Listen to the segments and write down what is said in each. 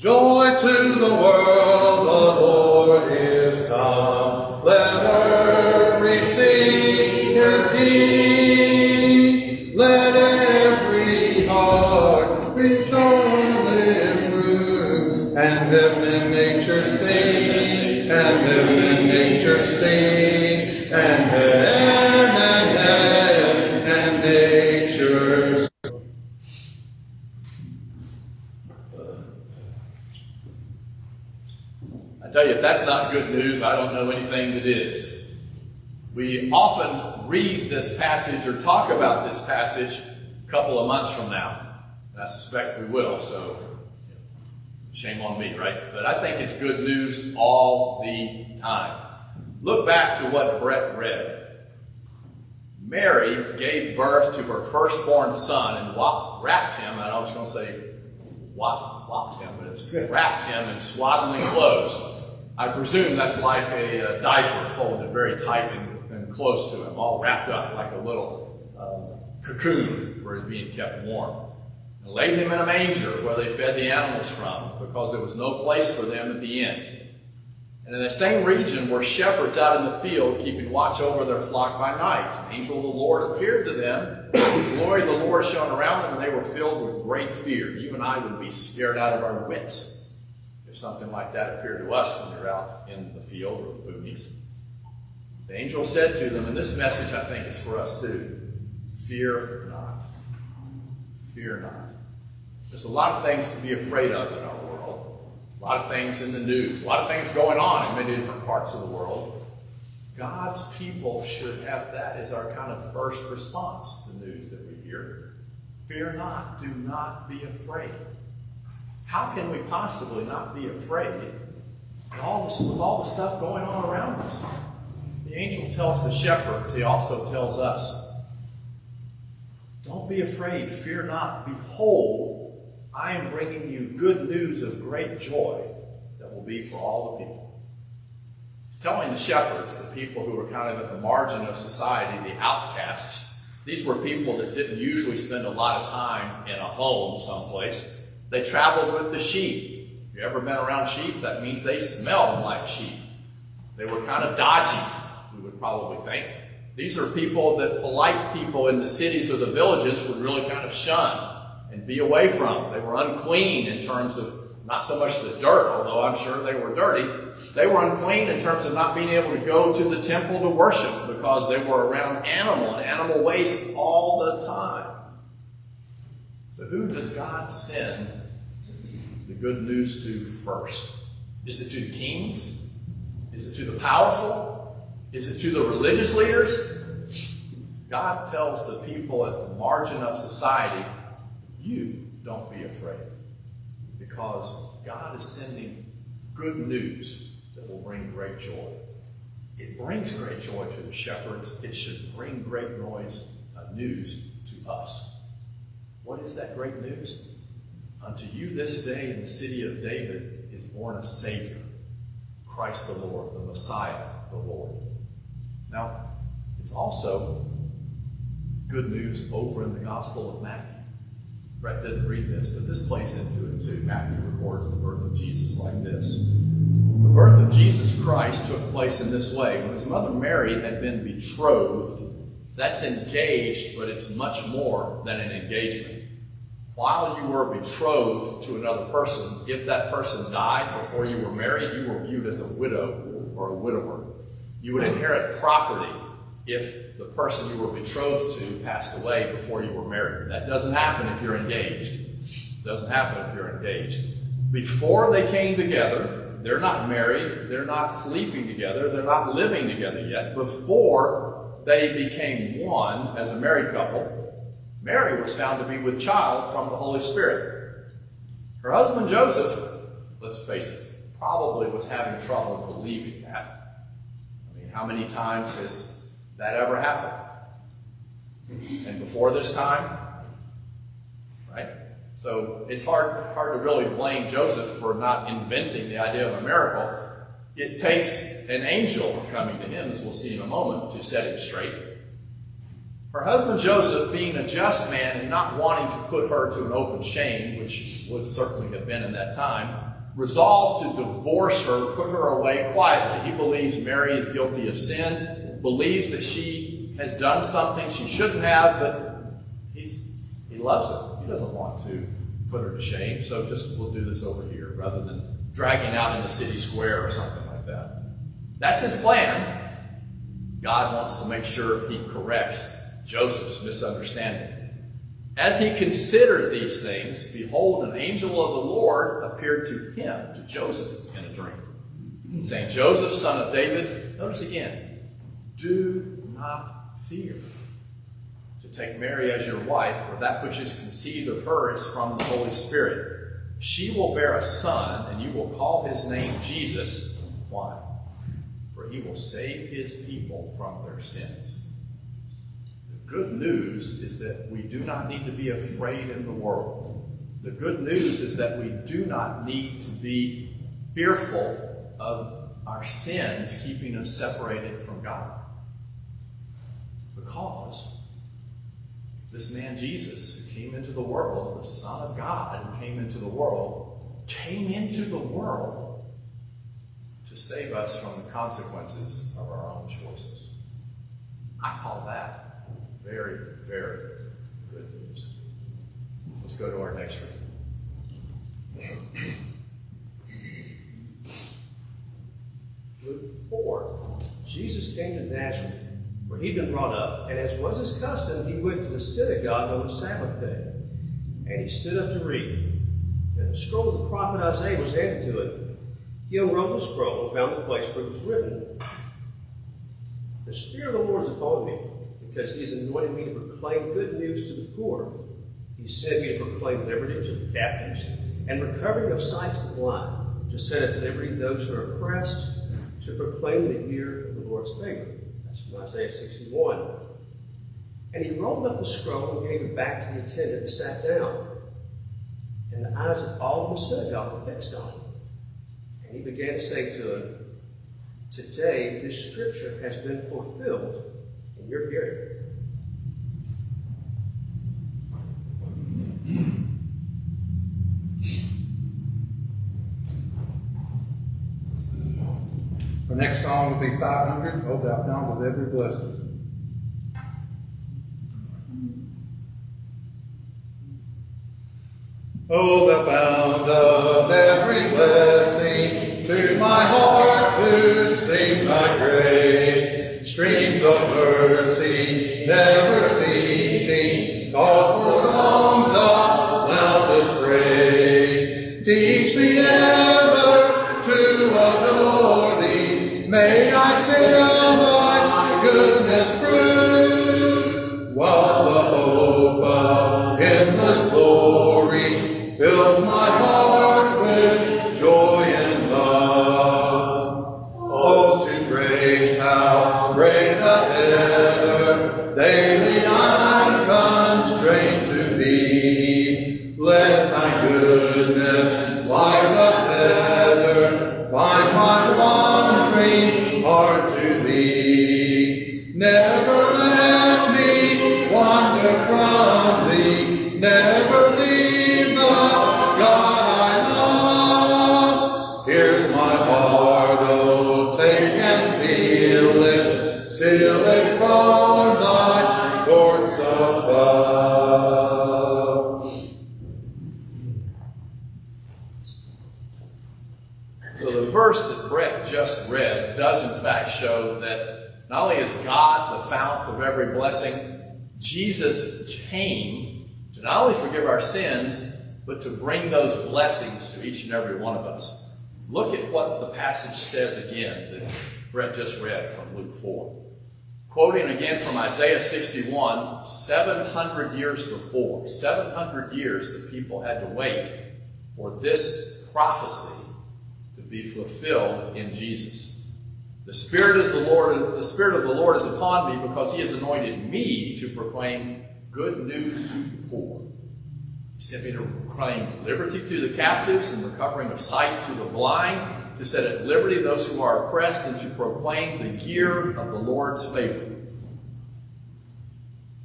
Joy to the world, passage or talk about this passage a couple of months from now. I suspect we will, so shame on me, right? But I think it's good news all the time. Look back to what Brett read. Mary gave birth to her firstborn son and wrapped him, I was going to say wop, him, but it's wrapped him in swaddling clothes. I presume that's like a, uh diaper folded very tight and close to him, all wrapped up like a little uh, cocoon where he's being kept warm. And laid him in a manger where they fed the animals from because there was no place for them at the inn. And in the same region were shepherds out in the field, keeping watch over their flock by night. An angel of the Lord appeared to them. The glory of the Lord shone around them, and they were filled with great fear. You and I would be scared out of our wits if something like that appeared to us when we're out in the field or the boonies. The angel said to them, and this message I think is for us too fear not. Fear not. There's a lot of things to be afraid of in our world, a lot of things in the news, a lot of things going on in many different parts of the world. God's people should have that as our kind of first response to news that we hear. Fear not, do not be afraid. How can we possibly not be afraid all, this, with all the stuff going on around us? The angel tells the shepherds, he also tells us, don't be afraid, fear not. Behold, I am bringing you good news of great joy that will be for all the people. He's telling the shepherds, the people who were kind of at the margin of society, the outcasts, these were people that didn't usually spend a lot of time in a home someplace. They traveled with the sheep. If you've ever been around sheep, that means they smelled like sheep. They were kind of dodgy, probably think. These are people that polite people in the cities or the villages would really kind of shun and be away from. They were unclean in terms of not so much the dirt, although I'm sure they were dirty. They were unclean in terms of not being able to go to the temple to worship because they were around animal and animal waste all the time. So who does God send the good news to first? Is it to the kings? Is it to the powerful? Is it to the religious leaders? God tells the people at the margin of society, you don't be afraid. Because God is sending good news that will bring great joy. It brings great joy to the shepherds. It should bring great noise, uh, news to us. What is that great news? Unto you this day in the city of David is born a Savior, Christ the Lord, the Messiah, the Lord. Now, it's also good news over in the Gospel of Matthew. Brett didn't read this, but this plays into it too. Matthew records the birth of Jesus like this. The birth of Jesus Christ took place in this way. When his mother Mary had been betrothed, that's engaged, but it's much more than an engagement. While you were betrothed to another person, if that person died before you were married, you were viewed as a widow or a widower. You would inherit property if the person you were betrothed to passed away before you were married. That doesn't happen if you're engaged. It doesn't happen if you're engaged. Before they came together, they're not married, they're not sleeping together, they're not living together yet. Before they became one as a married couple, Mary was found to be with child from the Holy Spirit. Her husband Joseph, let's face it, probably was having trouble believing that. How many times has that ever happened? And before this time, right? So it's hard, hard to really blame Joseph for not inventing the idea of a miracle. It takes an angel coming to him, as we'll see in a moment, to set him straight. Her husband Joseph, being a just man and not wanting to put her to an open shame, which would certainly have been in that time, resolved to divorce her, put her away quietly. He believes Mary is guilty of sin, believes that she has done something she shouldn't have, but he's, he loves her. He doesn't want to put her to shame, so just we'll do this over here rather than dragging out in the city square or something like that. That's his plan. God wants to make sure he corrects Joseph's misunderstanding. As he considered these things, behold, an angel of the Lord appeared to him, to Joseph, in a dream, saying, Joseph, son of David, notice again, do not fear to take Mary as your wife, for that which is conceived of her is from the Holy Spirit. She will bear a son, and you will call his name Jesus. Why? For he will save his people from their sins good news is that we do not need to be afraid in the world. The good news is that we do not need to be fearful of our sins keeping us separated from God. Because this man Jesus, who came into the world, the Son of God who came into the world, came into the world to save us from the consequences of our own choices. I call that very, very good news. Let's go to our next reading. Luke 4. Jesus came to Nazareth, where he'd been brought up, and as was his custom, he went to the synagogue on the Sabbath day. And he stood up to read. And the scroll of the prophet Isaiah was handed to him. He unrolled the scroll and found the place where it was written, The Spirit of the Lord is upon me because he has anointed me to proclaim good news to the poor. He sent me to proclaim liberty to the captives and recovering of sight to the blind, to set at liberty those who are oppressed, to proclaim the year of the Lord's favor. That's from Isaiah 61. And he rolled up the scroll and gave it back to the attendant and sat down. And the eyes of all in the synagogue were fixed on him. And he began to say to him, Today this scripture has been fulfilled you're. Our next song will be 500, Hold Thou Fount with Every Blessing. Oh, the fount of every blessing to my heart to sing thy grace streams of mercy verse that Brett just read does in fact show that not only is God the fount of every blessing, Jesus came to not only forgive our sins, but to bring those blessings to each and every one of us. Look at what the passage says again that Brett just read from Luke 4. Quoting again from Isaiah 61, 700 years before, 700 years the people had to wait for this prophecy be fulfilled in Jesus. The Spirit is the Lord, the Spirit of the Lord is upon me because He has anointed me to proclaim good news to the poor. He sent me to proclaim liberty to the captives and recovering of sight to the blind to set at liberty those who are oppressed, and to proclaim the year of the Lord's favor.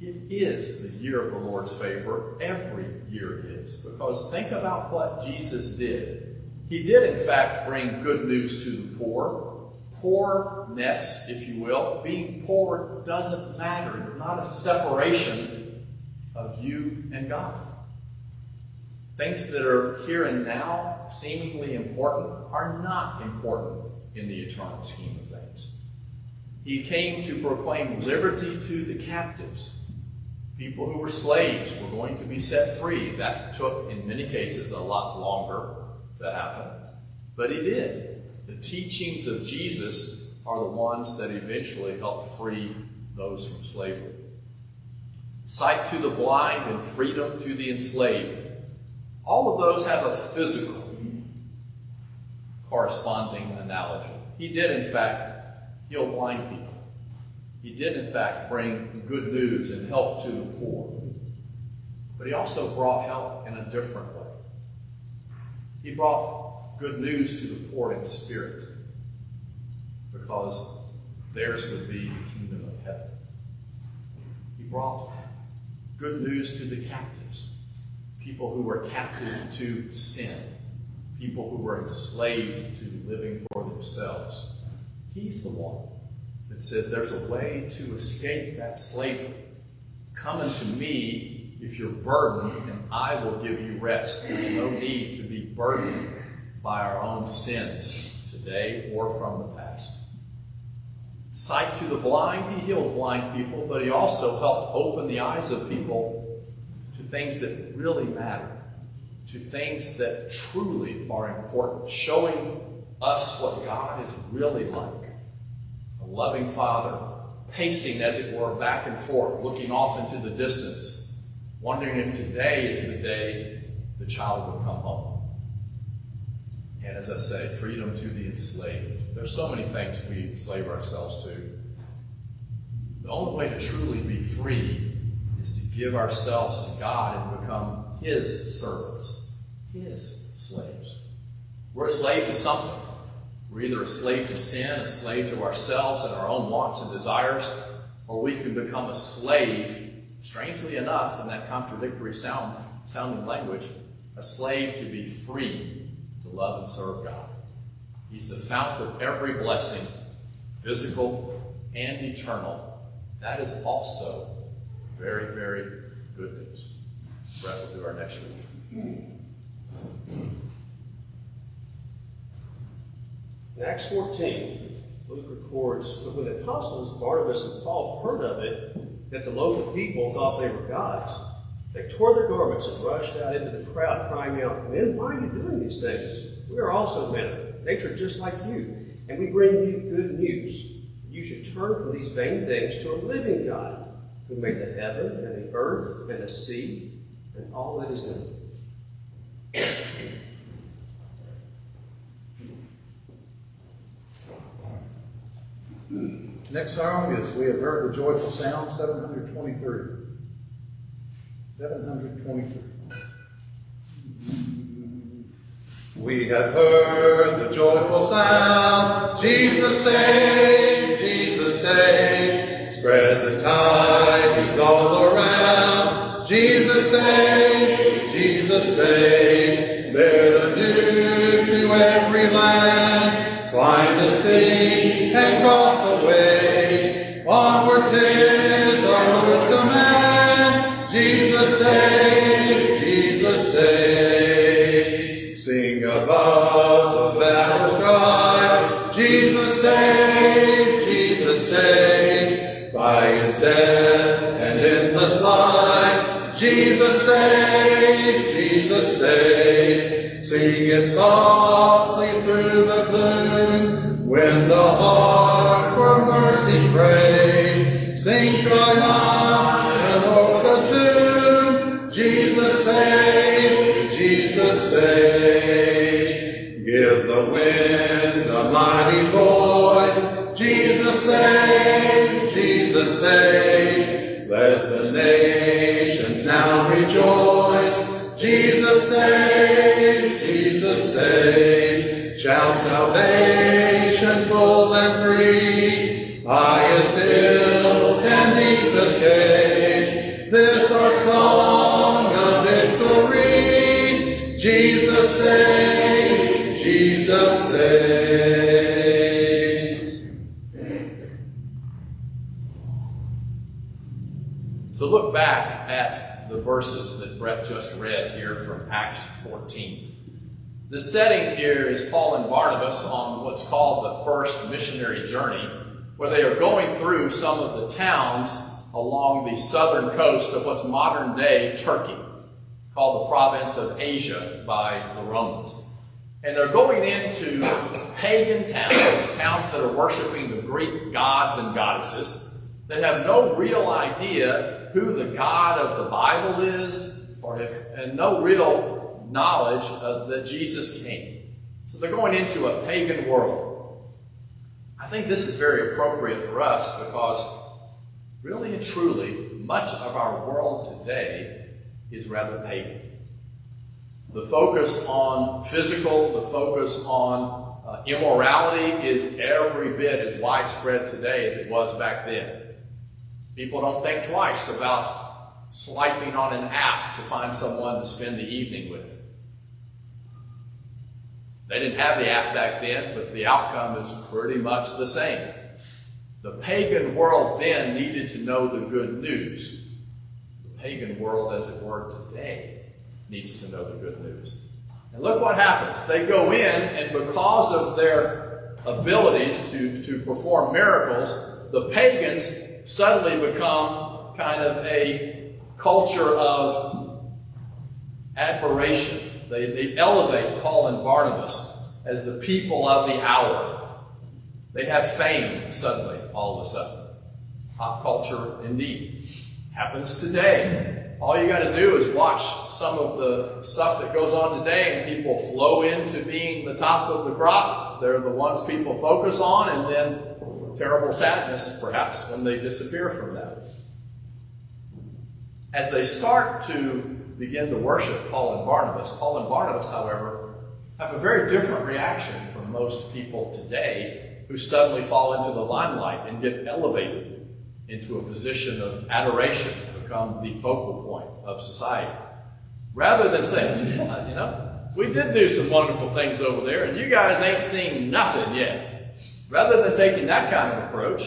It is the year of the Lord's favor. Every year is. Because think about what Jesus did. He did, in fact, bring good news to the poor. Poorness, if you will. Being poor doesn't matter. It's not a separation of you and God. Things that are here and now, seemingly important, are not important in the eternal scheme of things. He came to proclaim liberty to the captives. People who were slaves were going to be set free. That took, in many cases, a lot longer to happen. But he did. The teachings of Jesus are the ones that eventually helped free those from slavery. Sight to the blind and freedom to the enslaved. All of those have a physical corresponding analogy. He did, in fact, heal blind people. He did, in fact, bring good news and help to the poor. But he also brought help in a different. He brought good news to the poor in spirit because theirs would be the kingdom of heaven. He brought good news to the captives, people who were captive to sin, people who were enslaved to living for themselves. He's the one that said there's a way to escape that slavery. Come unto me if you're burdened, and I will give you rest. There's no need to be burdened by our own sins today or from the past. Sight to the blind, he healed blind people, but he also helped open the eyes of people to things that really matter, to things that truly are important, showing us what God is really like. A loving Father, pacing, as it were, back and forth, looking off into the distance, wondering if today is the day the child will come home. And as I say, freedom to the enslaved. There's so many things we enslave ourselves to. The only way to truly be free is to give ourselves to God and become His servants, His slaves. We're a slave to something. We're either a slave to sin, a slave to ourselves and our own wants and desires, or we can become a slave, strangely enough, in that contradictory sound, sounding language, a slave to be free love and serve God. He's the fount of every blessing, physical and eternal. That is also very, very good news. Brett will do our next reading. In Acts 14, Luke records that when the apostles Barnabas and Paul heard of it, that the local people thought they were gods, they tore their garments and rushed out into the crowd, crying out, Men, why are you doing these things? We are also men, nature just like you, and we bring you good news. You should turn from these vain things to a living God, who made the heaven and the earth and the sea and all that is in them. Next song is We Have Heard the Joyful Sound, 723. 723. We have heard the joyful sound. Jesus saves, Jesus saves. Spread the tidings all around. Jesus saves, Jesus saves. Bear the news to every land. Jesus saves. Sing it softly through the gloom. When the heart for mercy prays. Sing triumphant o'er the tomb. Jesus saves, Jesus saves. Give the wind a mighty voice. Jesus saves, Jesus saves. age shall salvation full and free, highest hills and deepest cage, this our song of victory. Jesus saves, Jesus saves. So look back at the verses that Brett just read here from Acts 14. The setting here is Paul and Barnabas on what's called the first missionary journey, where they are going through some of the towns along the southern coast of what's modern day Turkey, called the province of Asia by the Romans. And they're going into pagan towns, towns that are worshiping the Greek gods and goddesses, that have no real idea who the God of the Bible is, or if, and no real knowledge of, that Jesus came. So they're going into a pagan world. I think this is very appropriate for us because really and truly, much of our world today is rather pagan. The focus on physical, the focus on uh, immorality is every bit as widespread today as it was back then. People don't think twice about swiping on an app to find someone to spend the evening with. They didn't have the app back then, but the outcome is pretty much the same. The pagan world then needed to know the good news. The pagan world, as it were, today needs to know the good news. And look what happens. They go in, and because of their abilities to, to perform miracles, the pagans suddenly become kind of a culture of admiration. They, they elevate Paul and Barnabas as the people of the hour. They have fame suddenly, all of a sudden. Pop culture, indeed. Happens today. All you got to do is watch some of the stuff that goes on today, and people flow into being the top of the crop. They're the ones people focus on, and then terrible sadness, perhaps, when they disappear from that. As they start to begin to worship Paul and Barnabas, Paul and Barnabas, however, have a very different reaction from most people today who suddenly fall into the limelight and get elevated into a position of adoration, become the focal point of society. Rather than saying, you know, we did do some wonderful things over there, and you guys ain't seen nothing yet. Rather than taking that kind of approach,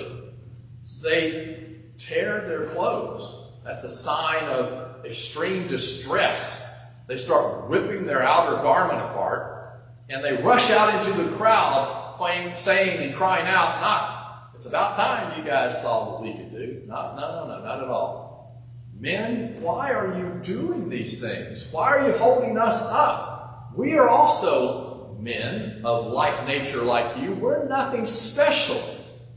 they tear their clothes. That's a sign of extreme distress. They start ripping their outer garment apart, and they rush out into the crowd, saying and crying out, not, it's about time you guys saw what we could do. Not, no, no, no, not at all. Men, why are you doing these things? Why are you holding us up? We are also men of like nature like you. We're nothing special.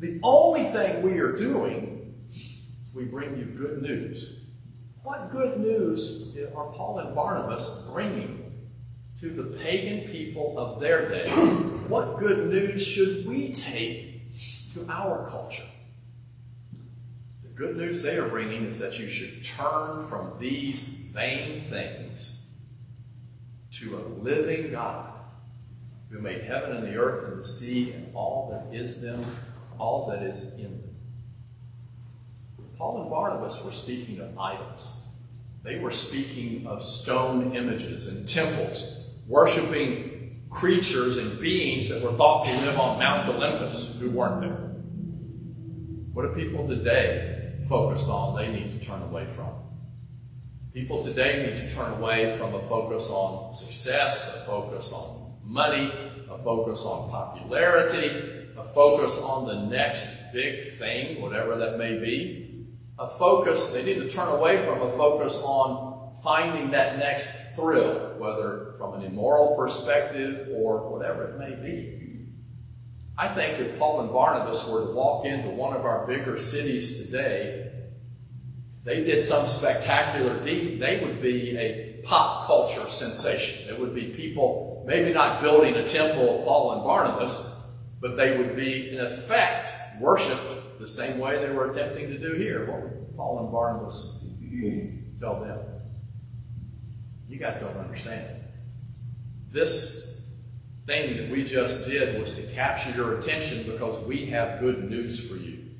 The only thing we are doing is we bring you good news. What good news are Paul and Barnabas bringing to the pagan people of their day? What good news should we take to our culture? The good news they are bringing is that you should turn from these vain things to a living God who made heaven and the earth and the sea and all that is them, all that is in them. Paul and Barnabas were speaking of idols. They were speaking of stone images and temples, worshiping creatures and beings that were thought to live on Mount Olympus who weren't there. What are people today focused on they need to turn away from? People today need to turn away from a focus on success, a focus on money, a focus on popularity, a focus on the next big thing, whatever that may be. A focus, they need to turn away from a focus on finding that next thrill, whether from an immoral perspective or whatever it may be. I think if Paul and Barnabas were to walk into one of our bigger cities today, they did some spectacular deed, they would be a pop culture sensation. It would be people maybe not building a temple of Paul and Barnabas, but they would be, in effect, worshiped the same way they were attempting to do here. What would Paul and Barnabas tell them? You guys don't understand. This thing that we just did was to capture your attention because we have good news for you.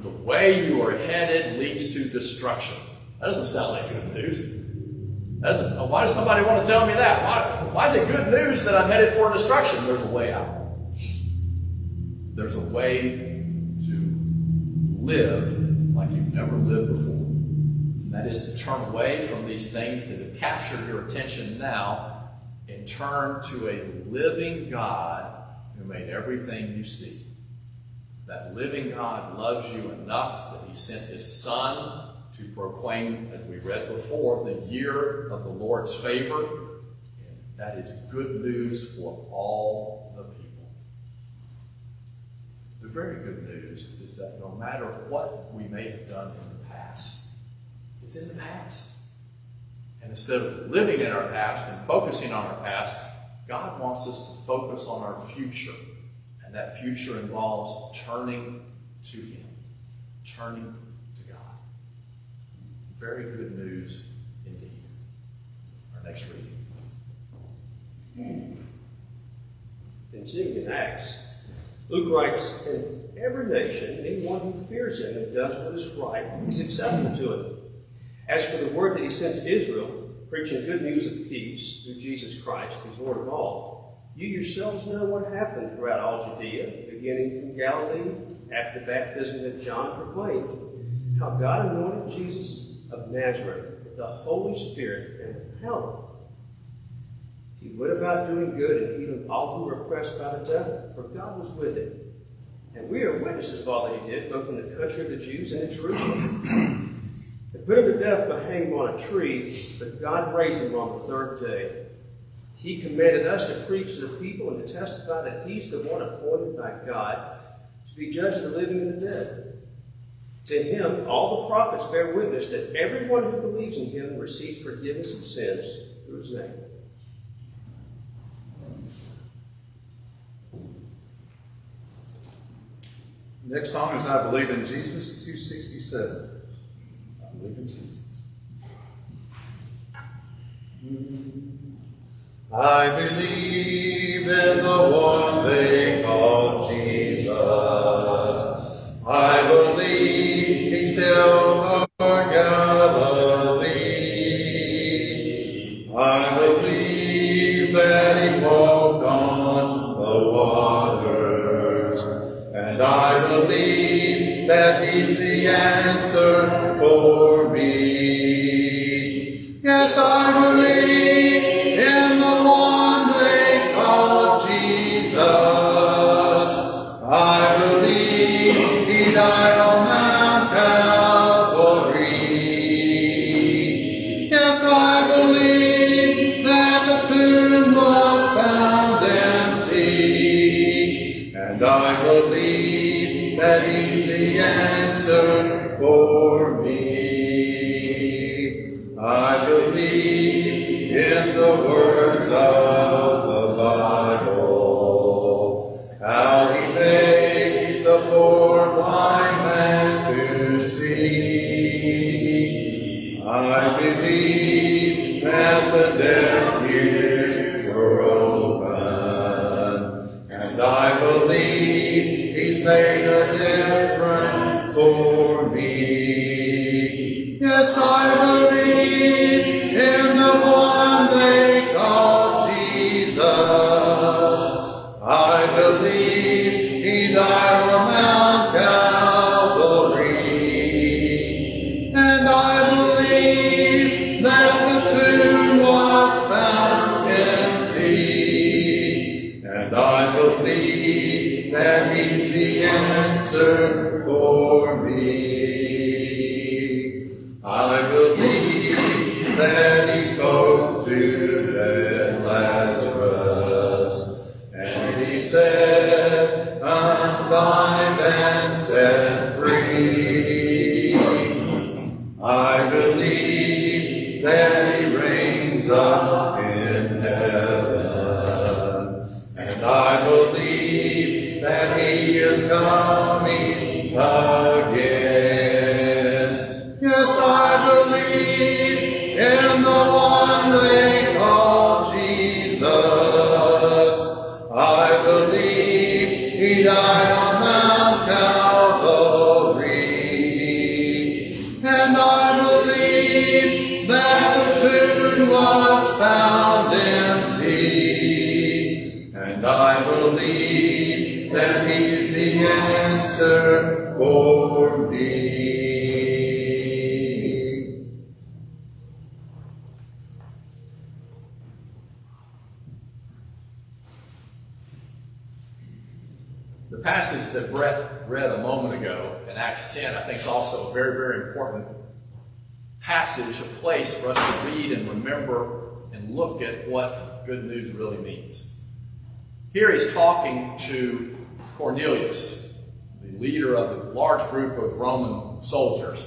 The way you are headed leads to destruction. That doesn't sound like good news. That's, why does somebody want to tell me that? Why, why is it good news that I'm headed for destruction? There's a way out. There's a way live like you've never lived before. And that is to turn away from these things that have captured your attention now and turn to a living God who made everything you see. That living God loves you enough that he sent his Son to proclaim, as we read before, the year of the Lord's favor. And that is good news for all. The very good news is that no matter what we may have done in the past, it's in the past. And instead of living in our past and focusing on our past, God wants us to focus on our future. And that future involves turning to Him, turning to God. very good news indeed. Our next reading. Continuing in Acts, Luke writes, In every nation, anyone who fears him and does what is right is acceptable to him. As for the word that he sent to Israel, preaching good news of peace through Jesus Christ, who's Lord of all, you yourselves know what happened throughout all Judea, beginning from Galilee, after the baptism that John proclaimed, how God anointed Jesus of Nazareth with the Holy Spirit and power. He went about doing good and healing all who were oppressed by the devil, for God was with him. And we are witnesses of all that he did, both in the country of the Jews and in Jerusalem. They put him to death by hanging on a tree, but God raised him on the third day. He commanded us to preach to the people and to testify that he's the one appointed by God to be judge of the living and the dead. To him, all the prophets bear witness that everyone who believes in him receives forgiveness of sins through his name. Next song is I Believe in Jesus, 267. I believe in Jesus. I believe in the one they call Jesus. I believe he still good news really means. Here he's talking to Cornelius, the leader of a large group of Roman soldiers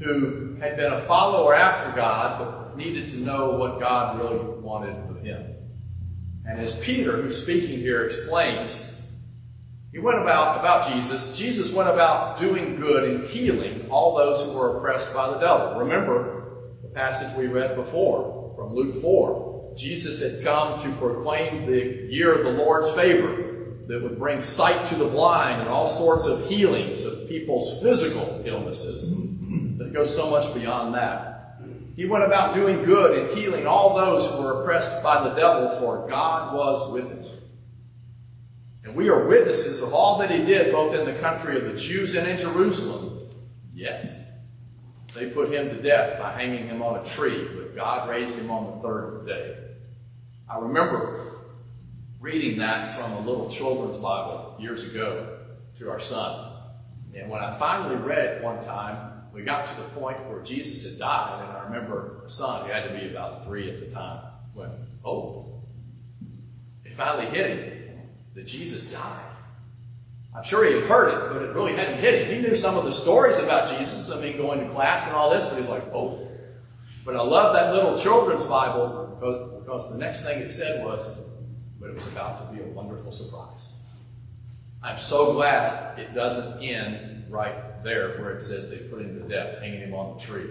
who had been a follower after God but needed to know what God really wanted of him. And as Peter, who's speaking here, explains, he went about about Jesus. Jesus went about doing good and healing all those who were oppressed by the devil. Remember the passage we read before from Luke 4. Jesus had come to proclaim the year of the Lord's favor that would bring sight to the blind and all sorts of healings of people's physical illnesses. But it goes so much beyond that. He went about doing good and healing all those who were oppressed by the devil, for God was with him. And we are witnesses of all that he did, both in the country of the Jews and in Jerusalem. Yet, they put him to death by hanging him on a tree, God raised him on the third day. I remember reading that from a little children's Bible years ago to our son. And when I finally read it one time, we got to the point where Jesus had died, and I remember a son who had to be about three at the time went, Oh, it finally hit him that Jesus died. I'm sure he had heard it, but it really hadn't hit him. He knew some of the stories about Jesus, I mean, going to class and all this, but he's like, oh. But I love that little children's Bible because, the next thing it said was, but it was about to be a wonderful surprise. I'm so glad it doesn't end right there where it says they put him to death, hanging him on the tree.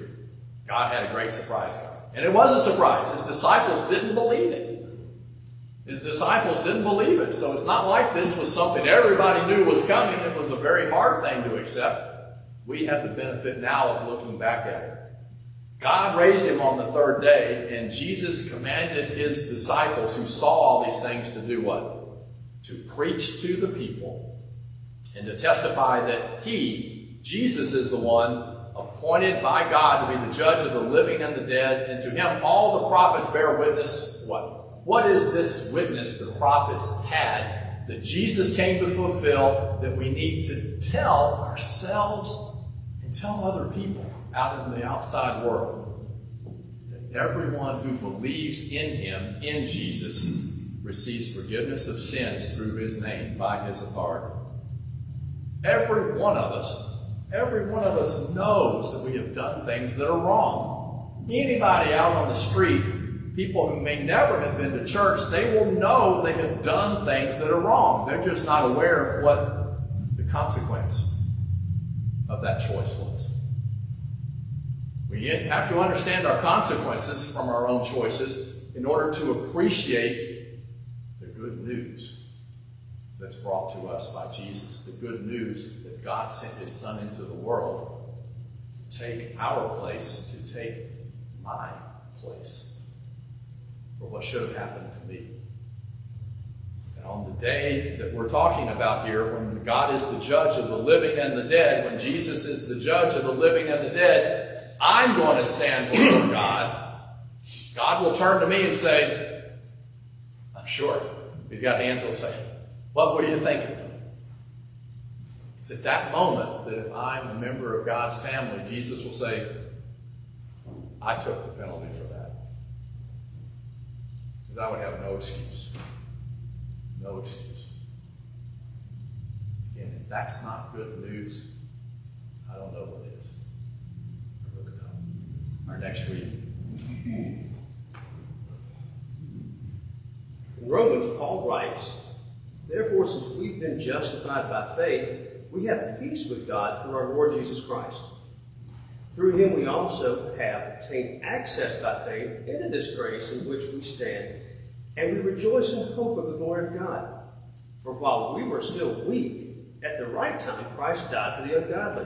God had a great surprise coming. And it was a surprise. His disciples didn't believe it. His disciples didn't believe it. So it's not like this was something everybody knew was coming. It was a very hard thing to accept. We have the benefit now of looking back at it. God raised him on the third day, and Jesus commanded his disciples who saw all these things to do what? To preach to the people and to testify that he, Jesus, is the one appointed by God to be the judge of the living and the dead, and to him all the prophets bear witness what? What is this witness the prophets had that Jesus came to fulfill that we need to tell ourselves and tell other people out in the outside world? Everyone who believes in him, in Jesus, receives forgiveness of sins through his name by his authority. Every one of us, every one of us knows that we have done things that are wrong. Anybody out on the street people who may never have been to church, they will know they have done things that are wrong. They're just not aware of what the consequence of that choice was. We have to understand our consequences from our own choices in order to appreciate the good news that's brought to us by Jesus. The good news that God sent his Son into the world to take our place, to take my place for what should have happened to me. And on the day that we're talking about here, when God is the judge of the living and the dead, when Jesus is the judge of the living and the dead, I'm going to stand before God. God will turn to me and say, I'm sure. He's got hands, he'll say, What were you thinking? It's at that moment that if I'm a member of God's family, Jesus will say, I took the penalty for that. Because I would have no excuse. No excuse. Again, if that's not good news, I don't know what is. Our next reading. In Romans, Paul writes, Therefore, since we've been justified by faith, we have peace with God through our Lord Jesus Christ. Through him we also have obtained access by faith into this grace in which we stand, and we rejoice in hope of the glory of God. For while we were still weak, at the right time Christ died for the ungodly.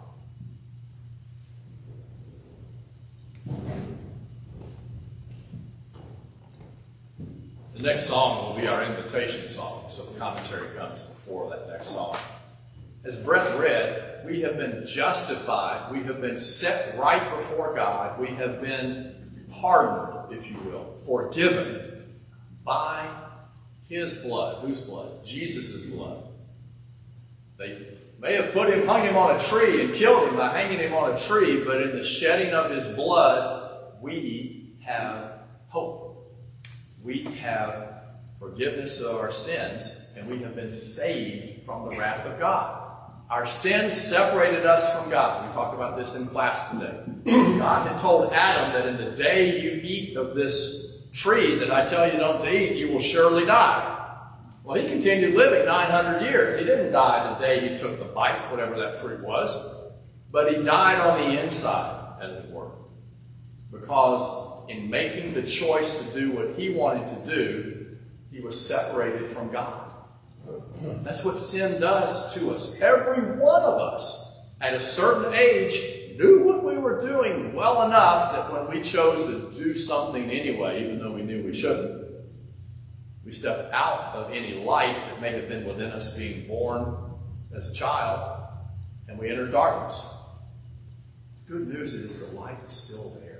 The next song will be our invitation song, so the commentary comes before that next song. As Brett read, we have been justified, we have been set right before God, we have been pardoned, if you will, forgiven by His blood. Whose blood? Jesus' blood. They may have put him, hung him on a tree and killed him by hanging him on a tree, but in the shedding of his blood, we have hope. We have forgiveness of our sins, and we have been saved from the wrath of God. Our sins separated us from God. We talked about this in class today. God had told Adam that in the day you eat of this tree that I tell you don't to eat, you will surely die. Well, he continued living 900 years. He didn't die the day he took the bite, whatever that fruit was, but he died on the inside, as it were. Because in making the choice to do what he wanted to do, he was separated from God. That's what sin does to us. Every one of us, at a certain age, knew what we were doing well enough that when we chose to do something anyway, even though we knew we shouldn't, we stepped out of any light that may have been within us being born as a child, and we entered darkness. Good news is the light is still there.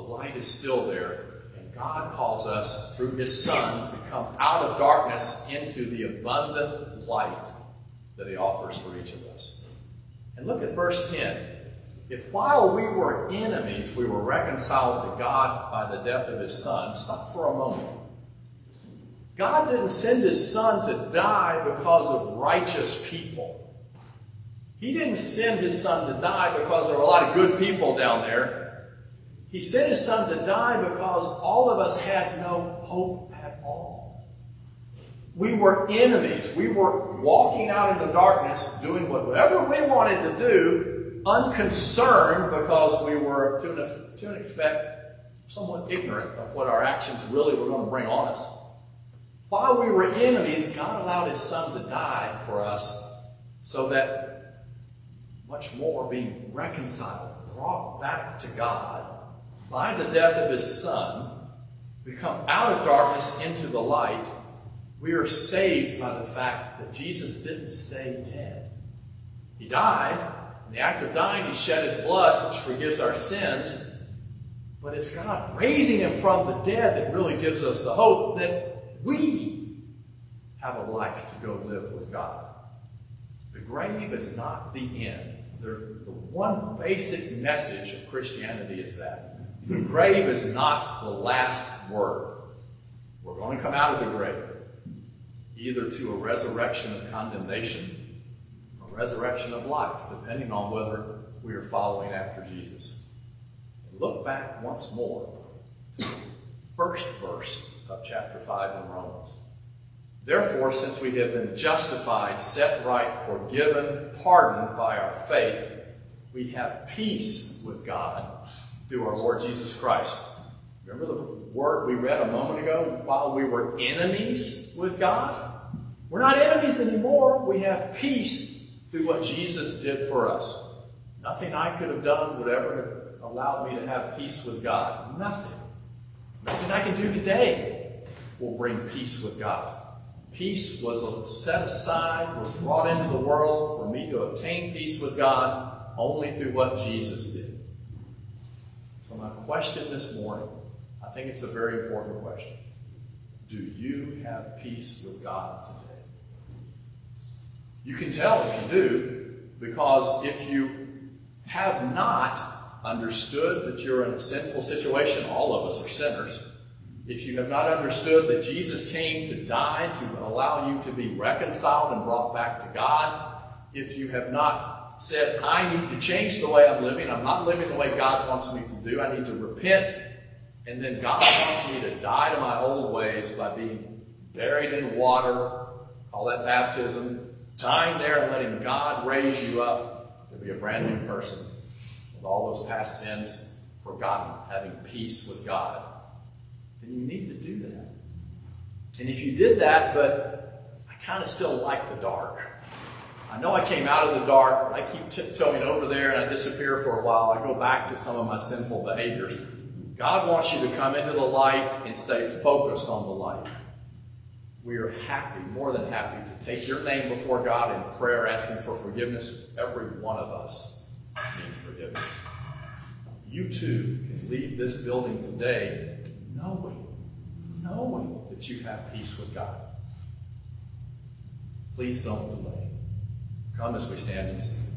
The light is still there, and God calls us through His Son to come out of darkness into the abundant light that He offers for each of us. And look at verse 10. If while we were enemies, we were reconciled to God by the death of His Son, stop for a moment. God didn't send his son to die because of righteous people. He didn't send his son to die because there were a lot of good people down there. He sent his son to die because all of us had no hope at all. We were enemies. We were walking out in the darkness, doing whatever we wanted to do, unconcerned because we were, to an, to an effect, somewhat ignorant of what our actions really were going to bring on us. While we were enemies, God allowed His Son to die for us so that much more being reconciled, brought back to God by the death of His Son, we come out of darkness into the light. We are saved by the fact that Jesus didn't stay dead. He died. In the act of dying, He shed His blood, which forgives our sins. But it's God raising Him from the dead that really gives us the hope that we have a life to go live with God. The grave is not the end. The, the one basic message of Christianity is that the grave is not the last word. We're going to come out of the grave either to a resurrection of condemnation or resurrection of life, depending on whether we are following after Jesus. Look back once more to the first verse of chapter 5 in Romans. Therefore, since we have been justified, set right, forgiven, pardoned by our faith, we have peace with God through our Lord Jesus Christ. Remember the word we read a moment ago? While we were enemies with God? We're not enemies anymore. We have peace through what Jesus did for us. Nothing I could have done would ever have allowed me to have peace with God. Nothing. Nothing I can do today will bring peace with God. Peace was set aside, was brought into the world for me to obtain peace with God only through what Jesus did. Question this morning, I think it's a very important question. Do you have peace with God today? You can tell if you do, because if you have not, understood that you're in a sinful situation, all of us are sinners, if you have not understood that Jesus came to die to allow you to be reconciled and brought back to God, if you have not said, I need to change the way I'm living, I'm not living the way God wants me to do, I need to repent, and then God wants me to die to my old ways by being buried in water, call that baptism, dying there and letting God raise you up to be a brand new person with all those past sins forgotten, having peace with God, then you need to do that. And if you did that, but I kind of still like the dark. I know I came out of the dark, I keep tiptoeing over there and I disappear for a while. I go back to some of my sinful behaviors. God wants you to come into the light and stay focused on the light. We are happy, more than happy, to take your name before God in prayer, asking for forgiveness. Every one of us needs forgiveness. You too can leave this building today knowing, knowing that you have peace with God. Please don't delay. As we stand and sing.